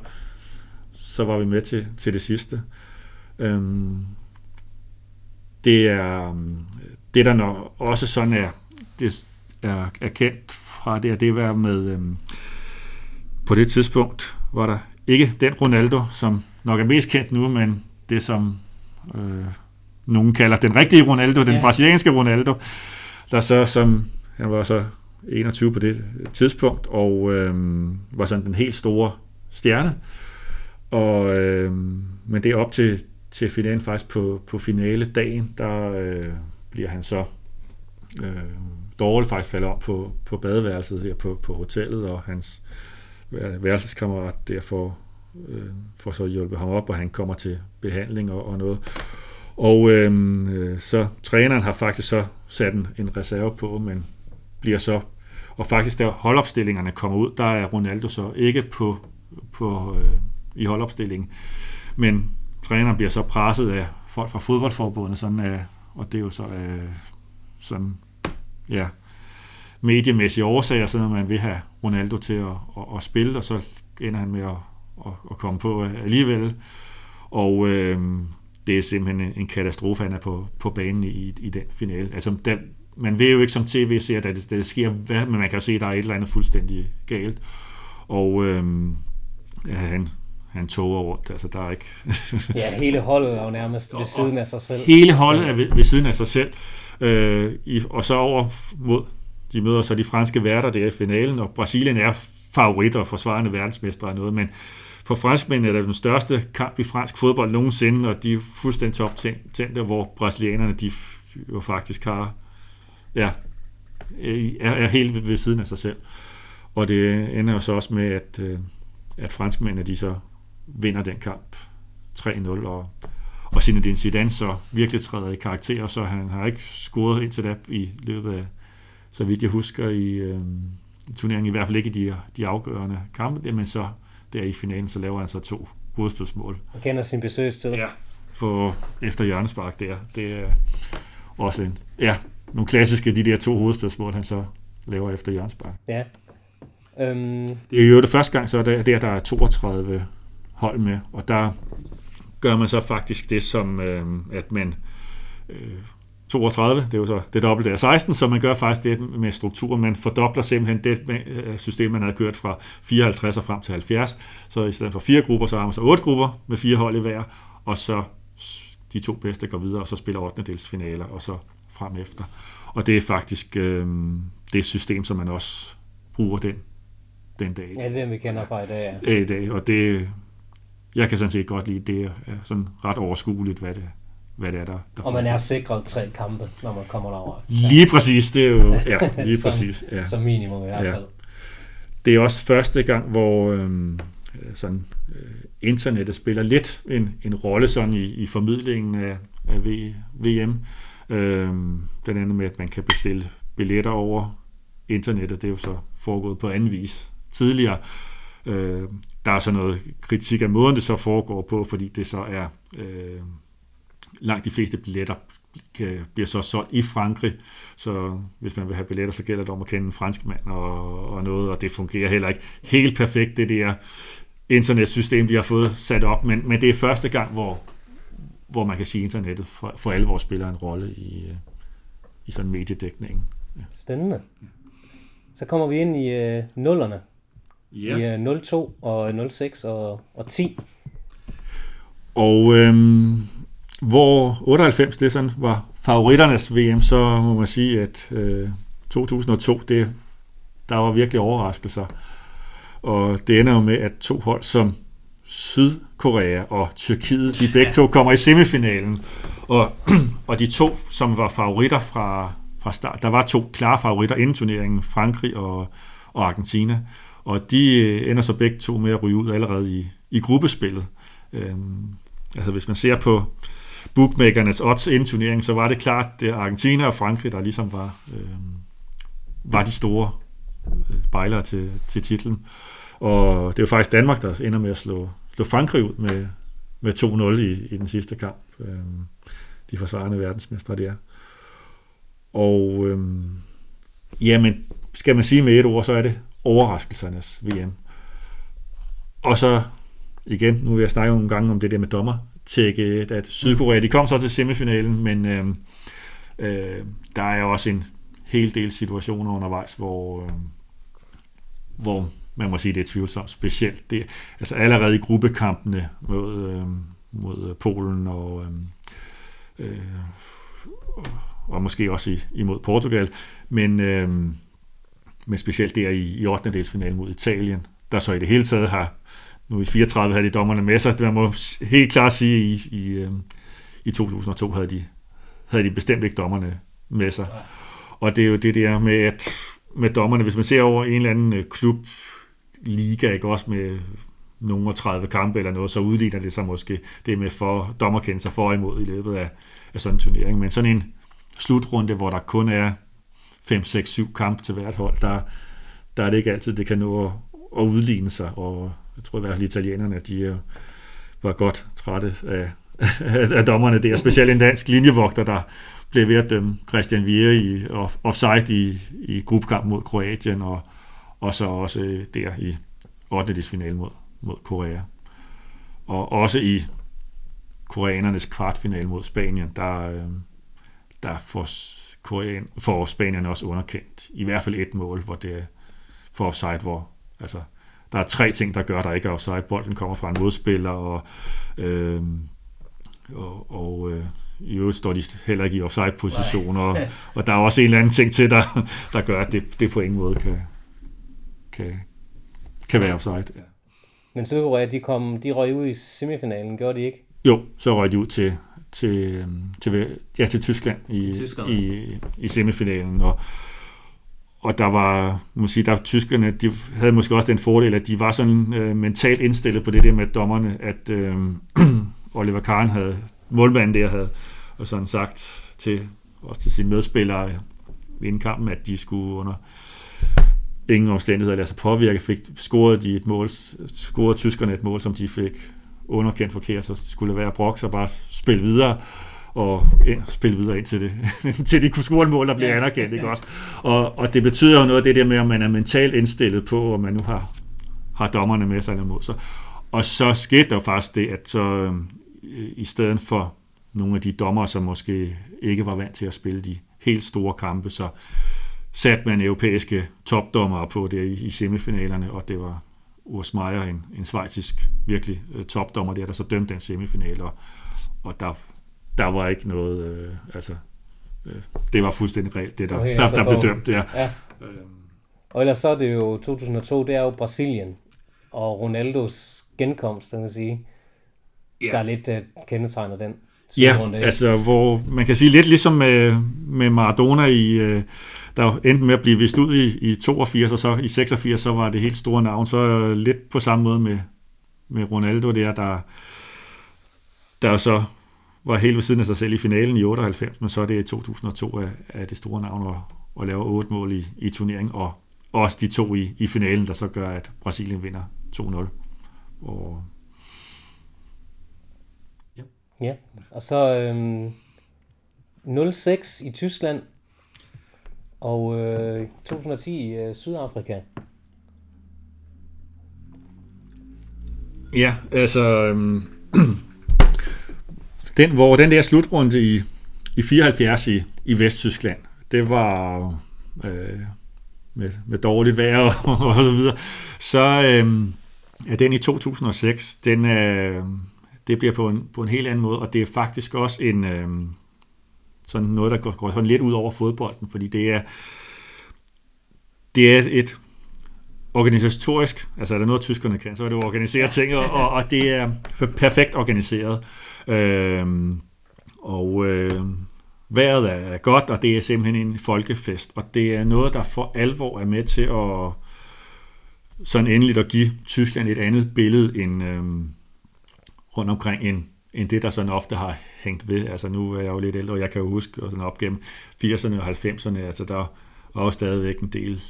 så var vi med til, til det sidste. Øhm, det er øhm, det, der når også sådan er, det er, er kendt fra det, det var med øhm, på det tidspunkt var der ikke den Ronaldo, som nok er mest kendt nu, men det som øh, nogen kalder den rigtige Ronaldo, den Ja. brasilianske Ronaldo, der så som han var så 21 på det tidspunkt, og øh, var sådan den helt store stjerne. Og, øh, men det er op til, til finalen faktisk på, på finale dagen, der øh, bliver han så øh, dårligt faktisk falder om på, på badeværelset her på, på hotellet, og hans vær- værelseskammerat der får, øh, får så hjulpet ham op, og han kommer til behandling og, og noget. Og øh, øh, så træneren har faktisk så sat en, en reserve på, men bliver så og faktisk da holdopstillingerne kommer ud, der er Ronaldo så ikke på, på øh, i holdopstillingen, men træneren bliver så presset af folk fra fodboldforbundet, sådan øh, og det er jo så øh, sådan, ja, mediemæssige årsager, sådan at man vil have Ronaldo til at, at, at spille, og så ender han med at, at, at komme på alligevel. Og øh, det er simpelthen en, katastrofe, han er på, på banen i, i den finale. Altså, der, man ved jo ikke som tv-ser, at det, det sker, hvad, men man kan jo se, at der er et eller andet fuldstændig galt. Og øh, ja, han, han toger rundt, altså der er ikke... Ja, hele holdet er jo nærmest ved siden af sig selv. Hele holdet er ved, ved siden af sig selv. Øh, i, og så over mod, de møder så de franske værter der i finalen, og Brasilien er favoritter og forsvarende verdensmestre og noget, men for franskmændene er det den største kamp i fransk fodbold nogensinde, og de er fuldstændig toptændte, hvor brasilianerne de jo faktisk har, ja, er, er helt ved siden af sig selv. Og det ender jo så også med, at, øh, at franskmændene de så vinder den kamp 3-0, og, og Zinedine Zidane så virkelig træder i karakter, så han har ikke scoret indtil da i løbet af, så vidt jeg husker, i, øh, i turneringen, i hvert fald ikke i de, de afgørende kampe, men så der i finalen, så laver han så to hovedstødsmål. Han kender sin besøgstid. Ja. På, efter hjørnespark der. Det er også en, ja, nogle klassiske, de der to hovedstødsmål, han så laver efter hjørnespark. ja. Øhm, Det er jo det første gang, så er der, der, der er 32 hold med, og der gør man så faktisk det som, øh, at man øh, 32, det er jo så det dobbelte af 16, så man gør faktisk det med struktur. Man fordobler simpelthen det øh, system, man havde kørt fra 54 og frem til 70. Så i stedet for fire grupper, så har man så otte grupper med fire hold i hver, og så de to bedste går videre, og så spiller 8. dels finaler, og så frem efter. Og det er faktisk øh, det system, som man også bruger den, den dag ja, det er den, vi kender fra i dag. Ja. i dag, og det, jeg kan sådan set godt lide, det er sådan ret overskueligt, hvad det, hvad det er, der, der Og man er sikret tre kampe, når man kommer derover. Lige præcis, det er jo, ja, lige Som- præcis, ja. Som minimum i hvert Ja. fald. Det er også første gang, hvor øhm, sådan, øh, internettet spiller lidt en, en rolle sådan i, i formidlingen af, af v, VM. Øhm, blandt andet med, at man kan bestille billetter over internettet. Det er jo så foregået på anden vis tidligere. Øh, der er så noget kritik af måden, det så foregår på, fordi det så er øh, langt de fleste billetter kan, bliver så solgt i Frankrig, så hvis man vil have billetter, så gælder det om at kende en fransk mand og, og noget, og det fungerer heller ikke helt perfekt, det der internetsystem, de har fået sat op, men, men det er første gang, hvor, hvor man kan sige, at internettet for, for alle vores spiller en rolle i, i sådan mediedækningen. Ja. Spændende. Så kommer vi ind i øh, nullerne. Yeah. I øh, 02 og 06 og, og 10. Og øhm, hvor 98 det sådan var favoritternes VM, så må man sige, at øh, 2002, det, der var virkelig overraskelser. Og det ender jo med, at to hold som Sydkorea og Tyrkiet, de begge to kommer i semifinalen. Og, og de to, som var favoritter fra, fra start, der var to klare favoritter inden turneringen, Frankrig og, og Argentina. Og de øh, ender så begge to med at ryge ud allerede i, i gruppespillet. Øhm, altså hvis man ser på bookmakernes odds inden turneringen, så var det klart, det Argentina og Frankrig, der ligesom var, øh, var de store øh, bejlere til, til titlen. Og det er jo faktisk Danmark, der ender med at slå, slå Frankrig ud med, med 2-0 i, i den sidste kamp. Øh, de forsvarende verdensmestre, det er. Og øh, jamen, skal man sige med et ord, så er det overraskelsernes VM. Og så igen, nu vil jeg snakke nogle gange om det der med dommer, tjekke, at Sydkorea, de kom så til semifinalen, men øh, øh, der er også en hel del situationer undervejs, hvor, øh, hvor man må sige, det er tvivlsomt. Specielt det, altså allerede i gruppekampene mod, øh, mod Polen og, øh, øh, og måske også i, imod Portugal, men, øh, men specielt der i, i 8. delsfinalen mod Italien, der så i det hele taget har, nu i 34 havde de dommerne med sig, man må helt klart sige, i, i, øh, i 2002 havde de, havde de bestemt ikke dommerne med sig. Og det er jo det der med, at med dommerne, hvis man ser over en eller anden øh, klub, liga, ikke også med nogle 30 kampe eller noget, så udligner det sig måske det med for dommerkendelser for og imod i løbet af, af sådan en turnering. Men sådan en slutrunde, hvor der kun er 5, 6, 7 kampe til hvert hold, der, der er det ikke altid, det kan nå at, at udligne sig, og jeg tror i hvert fald italienerne, de var godt trætte af, af dommerne der, specielt en dansk linjevogter, der blev ved at dømme Christian Vier i offside i, i gruppekamp mod Kroatien, og, og så også øh, der i 8. finale mod, mod Korea. Og også i koreanernes kvartfinale mod Spanien, der, øhm, der får, Korean, får Spanien også underkendt. I hvert fald et mål, hvor det er for offside, hvor altså, der er tre ting, der gør, der ikke er offside. Bolden kommer fra en modspiller, og, øh, og, og øh, i øvrigt står de heller ikke i offside-position, og, og der er også en eller anden ting til, der, der gør, at det, det på ingen måde kan, kan, kan være offside. Ja. Men Sydkorea, de, kom, de røg ud i semifinalen, gjorde de ikke? Jo, så røg de ud til, til, øhm, til, ja, til Tyskland i, til Tyskland. i, i semifinalen, og, og der var, må sige, der tyskerne, de havde måske også den fordel, at de var sådan øh, mentalt indstillet på det der med dommerne, at øh, Oliver Kahn havde, målmanden der havde og sådan sagt til, også til sine medspillere inden kampen, at de skulle under ingen omstændigheder lade sig påvirke, fik, scorede de et mål, scorede tyskerne et mål, som de fik underkendt forkert, så skulle være broks og bare spille videre og ja, spille videre indtil det, til de kunne score et mål, der bliver anerkendt, ikke også? Og, og det betyder jo noget af det der med, at man er mentalt indstillet på, at man nu har, har dommerne med sig eller mod sig. Og så skete der faktisk det, at så øh, i stedet for nogle af de dommer, som måske ikke var vant til at spille de helt store kampe, så satte man europæiske topdommere på det i, i semifinalerne, og det var Urs Meier, en, en svejtisk virkelig uh, topdommer der, der så dømte den semifinal, og, og der, der var ikke noget, øh, altså, øh, det var fuldstændig reelt, det der, okay, der, der blev dømt, ja. ja. Og ellers så er det jo 2002, det er jo Brasilien, og Ronaldos genkomst, kan man sige, ja. der er lidt uh, kendetegner den. Ja, altså hvor man kan sige lidt ligesom med, med Maradona i, uh, der endte med at blive vist ud i, i 82, og så i 86, så var det helt store navn. Så lidt på samme måde med, med Ronaldo der, der, der så var helt ved siden af sig selv i finalen i 98, men så er det i 2002 af, af det store navn at, at lave otte mål i, i turneringen, og også de to i, i finalen, der så gør, at Brasilien vinder 2-0. Og Ja, og så øhm, 06 i Tyskland, og øh, 2010 i øh, Sydafrika. Ja, altså... Øhm, den, hvor den der slutrunde i, i 74 i, i Vesttyskland, det var øh, med, med dårligt vejr og, og så videre. Så øh, er den i 2006, den, øh, det bliver på en, på en helt anden måde, og det er faktisk også en... Øh, sådan noget, der går, går sådan lidt ud over fodbolden, fordi det er, det er et organisatorisk, altså er der noget, tyskerne kan, så er det jo organisere ja. ting, og, og det er perfekt organiseret. Øhm, og øh, vejret er godt, og det er simpelthen en folkefest, og det er noget, der for alvor er med til at sådan endeligt at give Tyskland et andet billede end øhm, rundt omkring end, end det, der sådan ofte har hængt ved. Altså nu er jeg jo lidt ældre, og jeg kan jo huske og sådan op gennem 80'erne og 90'erne, altså der var jo stadigvæk en del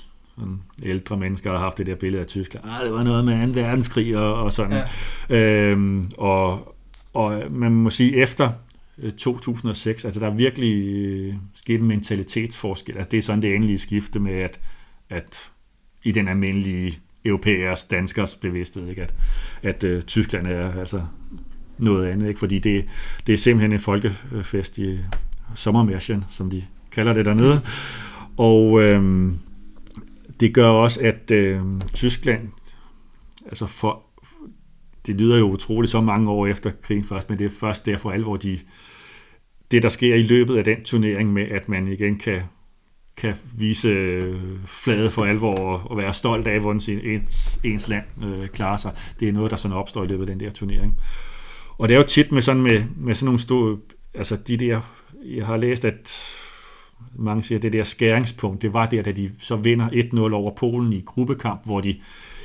ældre mennesker, der har haft det der billede af Tyskland. Ah, det var noget med 2. verdenskrig og, og sådan. Ja. Øhm, og, og man må sige, efter 2006, øh, altså der er virkelig øh, sket en mentalitetsforskel. Altså det er sådan det endelige skifte med, at, at i den almindelige europæers, danskers bevidsthed, ikke? at, at uh, Tyskland er altså noget andet, ikke? fordi det, det er simpelthen en folkefest i sommermærchen, som de kalder det dernede. Og øhm, det gør også, at øh, Tyskland, altså for, det lyder jo utroligt så mange år efter krigen først, men det er først derfor alvor, de, det der sker i løbet af den turnering med, at man igen kan kan vise øh, flade for alvor og være stolt af, hvordan ens, ens land øh, klarer sig. Det er noget, der sådan opstår i løbet af den der turnering. Og det er jo tit med sådan, med, med sådan nogle store, altså de der, jeg har læst, at mange siger, at det der skæringspunkt, det var der, da de så vinder 1-0 over Polen i gruppekamp, hvor de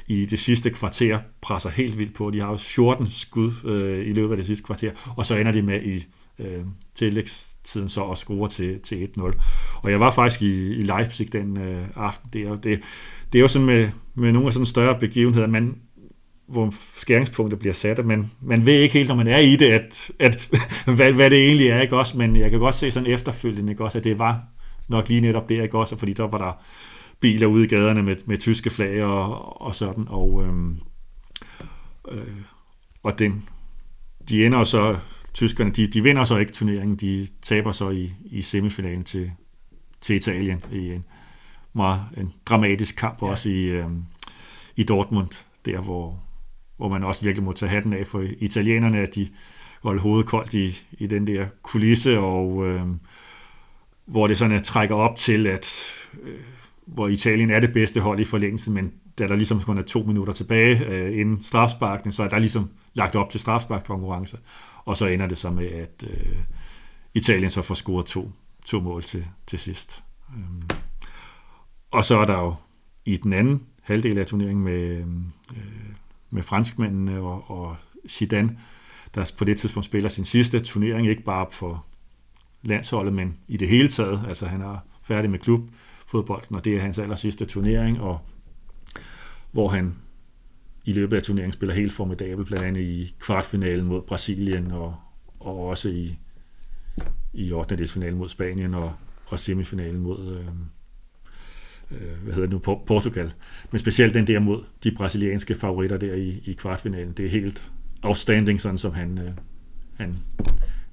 i det sidste kvarter presser helt vildt på. De har jo 14 skud øh, i løbet af det sidste kvarter, og så ender de med i øh, tillægstiden så at score til, til 1-0. Og jeg var faktisk i, i Leipzig den øh, aften. der, og det, det er jo sådan med, med nogle af sådan større begivenheder, man, hvor skæringspunktet bliver sat, at man, man ved ikke helt, når man er i det, at, at hvad, hvad det egentlig er, ikke også? Men jeg kan godt se sådan efterfølgende, ikke også, at det var nok lige netop det, ikke også? Fordi der var der biler ude i gaderne med, med tyske flag og, og sådan, og, øhm, øh, og den, de ender så tyskerne, de, de vinder så ikke turneringen, de taber så i, i semifinalen til, til Italien i en meget en dramatisk kamp ja. også i, øhm, i Dortmund, der hvor, hvor man også virkelig må tage hatten af for italienerne, at de holdt hovedet koldt i, i den der kulisse, og øh, hvor det sådan at trækker op til, at øh, hvor Italien er det bedste hold i forlængelsen, men da der ligesom kun er to minutter tilbage øh, inden strafsparkene, så er der ligesom lagt op til strafsparkkonkurrence, og så ender det så med, at øh, Italien så får scoret to, to mål til, til sidst. Øhm. Og så er der jo i den anden halvdel af turneringen med, øh, med franskmændene og, og Zidane, der på det tidspunkt spiller sin sidste turnering, ikke bare for landsholdet, men i det hele taget. Altså han er færdig med klubfodbolden, og det er hans aller sidste turnering, og hvor han i løbet af turneringen spiller helt formidabel, blandt andet i kvartfinalen mod Brasilien, og, og også i, i 8. mod Spanien, og, og semifinalen mod øh, hvad hedder det nu, Portugal. Men specielt den der mod de brasilianske favoritter der i, i kvartfinalen, det er helt outstanding, sådan som han, øh, han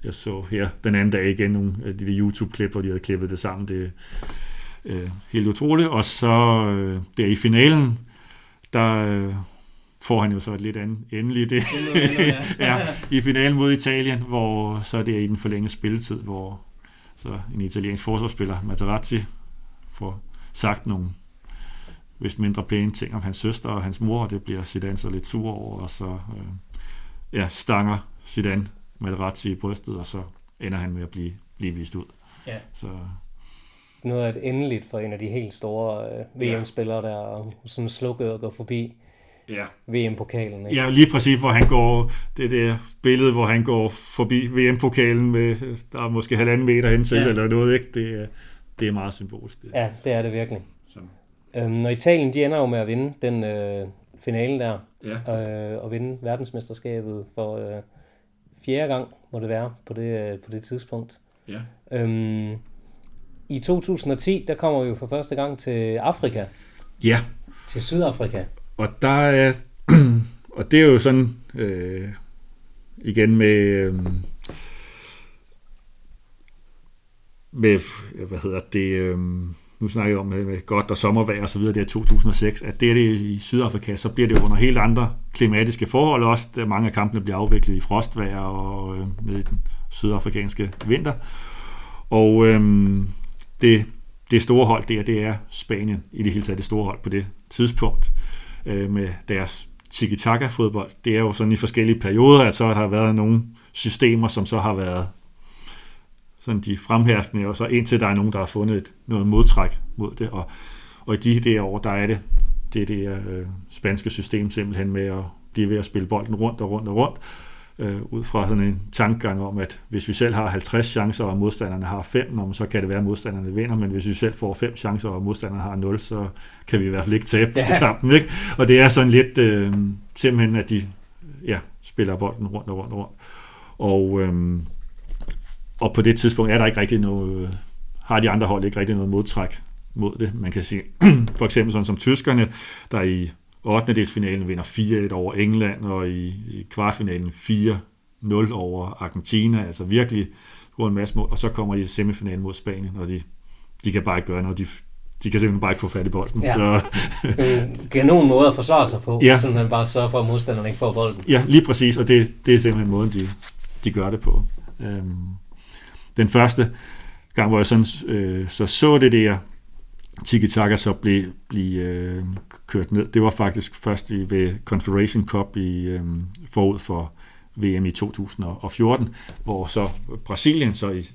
jeg så her den anden dag igen nogle af de der YouTube-klip, hvor de havde klippet det sammen. Det er øh, helt utroligt. Og så øh, der i finalen, der øh, får han jo så et lidt andet endelig det. ja, i finalen mod Italien, hvor så er det i den forlængede spilletid, hvor så en italiensk forsvarsspiller, Materazzi, får sagt nogle vist mindre pæne ting om hans søster og hans mor, og det bliver Zidane så lidt sur over, og så øh, ja, stanger Zidane Materazzi i brystet, og så ender han med at blive, blive vist ud. Ja. Så, noget af et endeligt for en af de helt store øh, VM-spillere, der sådan slukket og går forbi ja. VM-pokalen. Ikke? Ja, lige præcis, hvor han går, det der billede, hvor han går forbi VM-pokalen med, der er måske halvanden meter hen til, ja. eller noget, ikke? Det, det er meget symbolisk. Det. Ja, det er det virkelig. Så. Øhm, når Italien, de ender jo med at vinde den øh, finale der, ja. øh, og vinde verdensmesterskabet for øh, fjerde gang må det være på det, øh, på det tidspunkt. Ja. Øhm, I 2010, der kommer vi jo for første gang til Afrika, Ja, til Sydafrika. og der er, og det er jo sådan, øh, igen med, øh, med, hvad hedder det, øh, nu snakker jeg om med, med godt og sommervejr og så videre, det er 2006, at det er det i Sydafrika, så bliver det under helt andre klimatiske forhold også. Da mange af kampene bliver afviklet i frostvejr og øh, nede i den sydafrikanske vinter. Og øh, det, det store hold der, det er Spanien i det hele taget det store hold på det tidspunkt øh, med deres tiki-taka-fodbold. Det er jo sådan i forskellige perioder, at så har der været nogle systemer, som så har været sådan de fremherskende, og så indtil der er nogen, der har fundet et, noget modtræk mod det. Og, og i de der år, der er det det, det øh, spanske system simpelthen med at blive ved at spille bolden rundt og rundt og rundt, øh, ud fra sådan en tankegang om, at hvis vi selv har 50 chancer, og modstanderne har 5, så kan det være, at modstanderne vinder, men hvis vi selv får 5 chancer, og modstanderne har 0, så kan vi i hvert fald ikke tabe ja. kampen. Ikke? Og det er sådan lidt øh, simpelthen, at de ja, spiller bolden rundt og rundt og rundt. Og, øh, og på det tidspunkt er der ikke rigtig noget, øh, har de andre hold ikke rigtig noget modtræk mod det. Man kan sige, for eksempel sådan som tyskerne, der i 8. delsfinalen vinder 4-1 over England, og i, i kvartfinalen 4-0 over Argentina, altså virkelig scorer en masse mål, og så kommer de i semifinalen mod Spanien, og de, de kan bare ikke gøre noget, de, de kan simpelthen bare ikke få fat i bolden. Ja. Så, En kanon måde at forsvare sig på, Ja. sådan man bare sørger for, at modstanderne ikke får bolden. Ja, lige præcis, og det, det er simpelthen måden, de, de gør det på. Øhm, den første gang, hvor jeg sådan, øh, så, så det der tiki-taka så blev, blive øh, kørt ned, det var faktisk først i, ved Confederation Cup i, øh, forud for VM i 2014, hvor så Brasilien så i,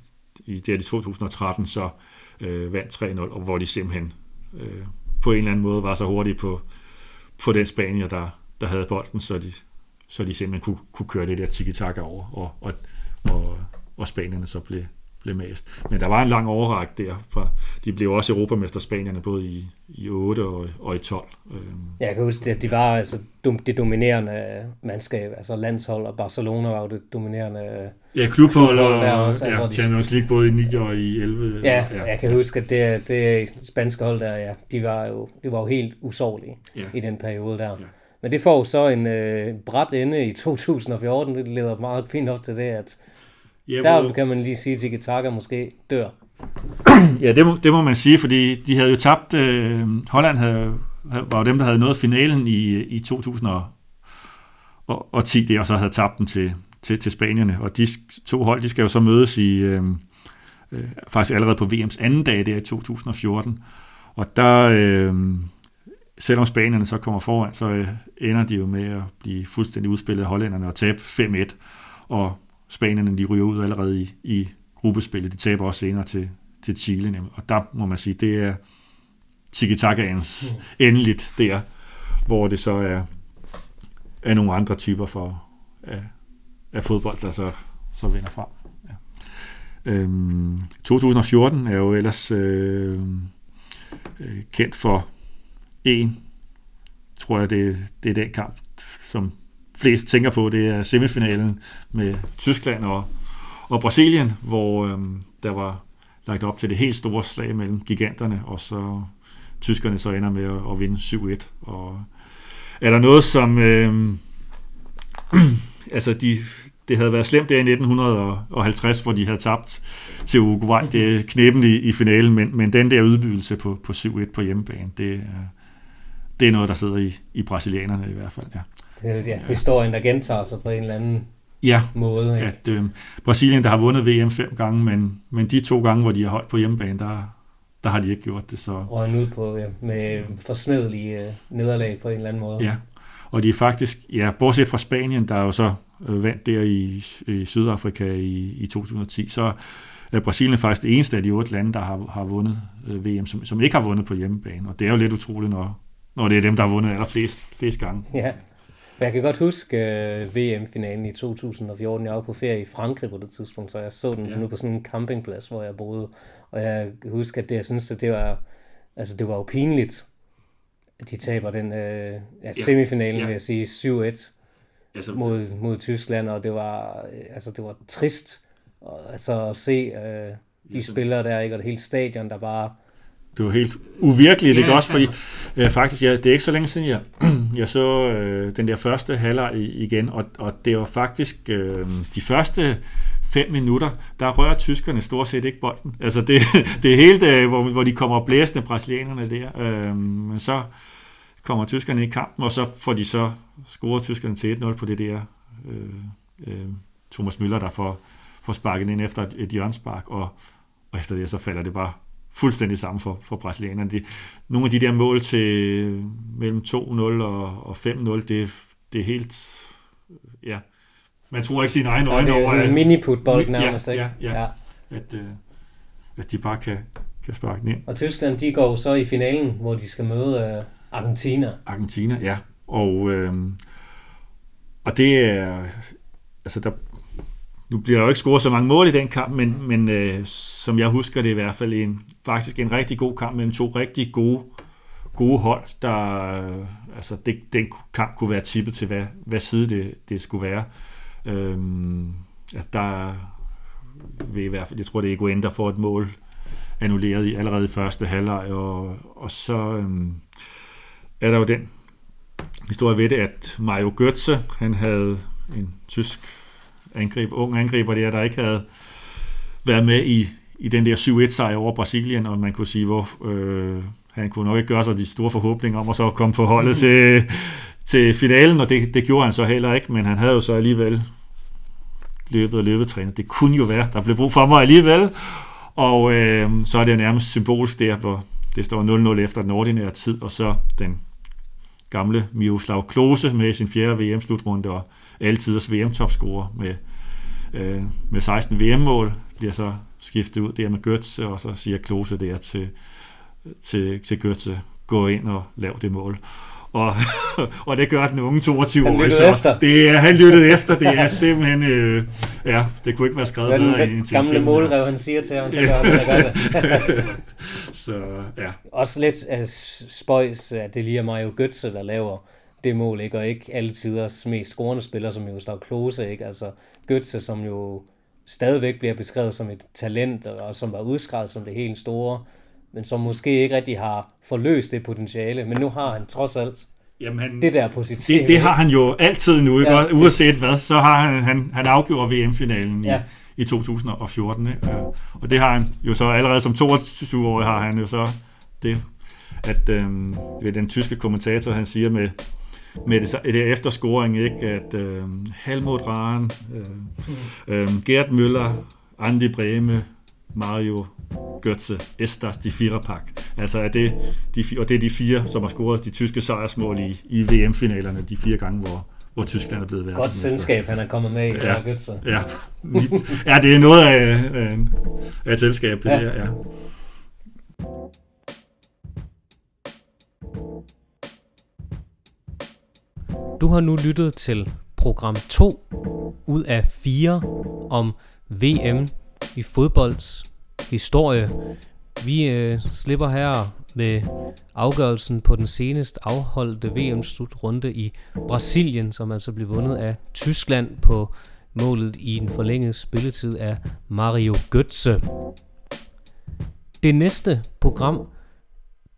i det i 2013 så øh, vandt 3-0, og hvor de simpelthen øh, på en eller anden måde var så hurtige på, på den Spanier, der, der havde bolden, så de, så de simpelthen kunne, kunne køre det der tiki-taka over, og, og, og, og spanierne så blev, blev mast. Men der var en lang overræk der, for de blev også europamester spanierne, både i, i 8 og, og i 12. Øhm, Jeg kan huske, at de var altså det dominerende mandskab, altså landshold, og Barcelona var jo det dominerende. Ja, klubhold og der også, altså, ja, Champions League både i 9 og i 11. Ja, ja, jeg kan huske, at det, det spanske hold der, ja, de var jo, de var jo helt usårlige Ja. i den periode der. Ja. Men det får jo så en øh, bræt ende i 2014, det leder meget fint op til det, at ja, der hvor- kan man lige sige, at Tiki Taka måske dør. Ja, det må, det må man sige, fordi de havde jo tabt, øh, Holland havde, var jo dem, der havde nået finalen i, i 2010, det og så havde tabt den til, til, til Spanierne, og de to hold, de skal jo så mødes i, øh, øh, faktisk allerede på VM's anden dag der i 2014, og der, øh, selvom Spanierne så kommer foran, så øh, ender de jo med at blive fuldstændig udspillet af hollænderne og tabe 5-1, og Spanierne de ryger ud allerede i, i gruppespillet. De taber også senere til, til Chile. nemlig. Og der må man sige, det er tiki-takaens mm. endeligt der, hvor det så er, er nogle andre typer for, af, af fodbold, der så, så vinder frem. Ja. Øhm, 2014 er jo ellers øh, øh, kendt for en, tror jeg, det, det er den kamp, som flest tænker på, det er semifinalen med Tyskland og, og Brasilien, hvor øhm, der var lagt op til det helt store slag mellem giganterne, og så tyskerne så ender med at, at vinde 7-1. Og er der noget, som... Øhm, altså, de, det havde været slemt der i 1950, hvor de havde tabt til Uruguay. Det er knepen i, i finalen, men, men den der ydmygelse på, på 7-1 på hjemmebane, det, er- det er noget, der sidder i, i brasilianerne i hvert fald, ja. Det er ja, historien, der gentager sig på en eller anden Ja, måde. Ikke? at øh, Brasilien, der har vundet VM fem gange, men, men de to gange, hvor de har holdt på hjemmebane, der, der har de ikke gjort det. Så, Røgen ud på ja, med forsmedelige øh, nederlag på en eller anden måde. ja. Og de er faktisk, ja, bortset fra Spanien, der er jo så øh, vandt der i, i Sydafrika i, i 2010, så er Brasilien faktisk det eneste af de otte lande, der har, har vundet øh, VM, som, som ikke har vundet på hjemmebane. Og det er jo lidt utroligt, når, når det er dem, der har vundet allerflest flest gange. Ja. Jeg kan godt huske uh, VM-finalen i 2014. Jeg var på ferie i Frankrig på det tidspunkt, så jeg så den Ja. ja. nu på sådan en campingplads, hvor jeg boede. Og jeg kan huske, at det, jeg synes, at det var, altså det var jo pinligt, at de taber den uh, ja, semifinalen, Ja. ja. vil jeg sige, 7-1. altså, mod, mod Tyskland, og det var, altså, det var trist og, altså, at se øh, de spillere der, ikke? og det hele stadion, der bare det var helt uvirkeligt, ikke også? Fordi øh, faktisk, ja, det er ikke så længe siden, jeg, jeg så øh, den der første halvleg igen, og, og det var faktisk øh, de første fem minutter, der rører tyskerne stort set ikke bolden. Altså det, det er helt, øh, hvor, hvor de kommer blæsende brasilianerne der. Øh, men så kommer tyskerne i kampen, og så får de så scoret tyskerne til 1-0 på det der øh, øh, Thomas Müller, der får, får sparket ind efter et, et hjørnspark, og, og efter det så falder det bare fuldstændig sammen for, for brasilianerne. De, nogle af de der mål til mellem 2-0 og, og 5-0, det, det er helt... Ja, man tror ikke sine egne øjne over... Det er sådan en mini-putbold nærmest, ja, ikke? Ja, ja. ja. At, øh, at de bare kan, kan sparke den ind. Og Tyskland, de går så i finalen, hvor de skal møde øh, Argentina. Argentina, ja. Og, øh, og det er... Altså, der, nu bliver der jo ikke scoret så mange mål i den kamp, men, men øh, som jeg husker det i hvert fald en, faktisk en rigtig god kamp mellem to rigtig gode, gode hold, der øh, altså det, den kamp kunne være tippet til, hvad, hvad side det, det skulle være. Øhm, at der vil i hvert fald, jeg tror det er Egoen, der får et mål annulleret i allerede i første halvleg, og, og så øhm, er der jo den historie ved det, at Mario Götze, han havde en tysk angreb, ung angriber der, der ikke havde været med i, i den der 7-1 sejr over Brasilien, og man kunne sige, hvor øh, han kunne nok ikke gøre sig de store forhåbninger om at så komme på holdet til, til finalen, og det, det gjorde han så heller ikke, men han havde jo så alligevel løbet og løbetrænet. Det kunne jo være, der blev brug for mig alligevel, og øh, så er det nærmest symbolisk der, hvor det står 0-0 efter den ordinære tid, og så den gamle Miroslav Klose med sin fjerde VM-slutrunde, og altiders VM-topscorer med, øh, med 16 VM-mål, bliver så skiftet ud der med Götze, og så siger Klose der til, til, til Götze, gå ind og lav det mål. Og, og det gør den unge 22 år. Så efter. det er, han lyttede efter. Det er simpelthen... Øh, ja, det kunne ikke være skrevet bedre end til gamle målrev, han siger til ham, så gør han, gør det. så, ja. Også lidt uh, spøjs, at det lige er Mario Götze, der laver det mål, ikke? og ikke alle tiders mest scorende spiller, som Miroslav Klose, ikke? Altså Götze, som jo stadigvæk bliver beskrevet som et talent, og som var udskrevet som det helt store, men som måske ikke rigtig har forløst det potentiale, men nu har han trods alt Jamen, han, det der på sit det, det har han jo altid nu, ikke? Ja. uanset hvad, så har han, han, han afgjort VM-finalen ja. i, i 2014, ikke? og det har han jo så allerede som 22-årig har han jo så det, at øhm, den tyske kommentator, han siger med, med det, det efterscoring, ikke? at øh, Helmut Rahn, øh, øh, Gerd Müller, Andy Breme, Mario Götze, Estas de Viererpack. Altså er det, de, og det er de fire, som har scoret de tyske sejrsmål i, i VM-finalerne, de fire gange, hvor, hvor Tyskland er blevet verdensmester. Godt selskab, han er kommet med i, ja, Götze. Ja, ja, det er noget af, af, af et selskab, det ja. der, ja. Du har nu lyttet til program 2 ud af 4 om VM i fodbolds historie. Vi øh, slipper her med afgørelsen på den senest afholdte VM-slutrunde i Brasilien, som altså blev vundet af Tyskland på målet i en forlænget spilletid af Mario Götze. Det næste program,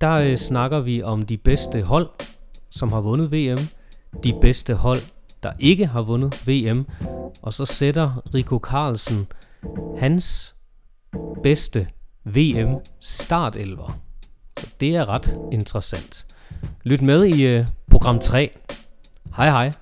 der øh, snakker vi om de bedste hold, som har vundet VM de bedste hold, der ikke har vundet VM. Og så sætter Rico Carlsen hans bedste VM startelver. Så det er ret interessant. Lyt med i øh, program 3. Hej hej.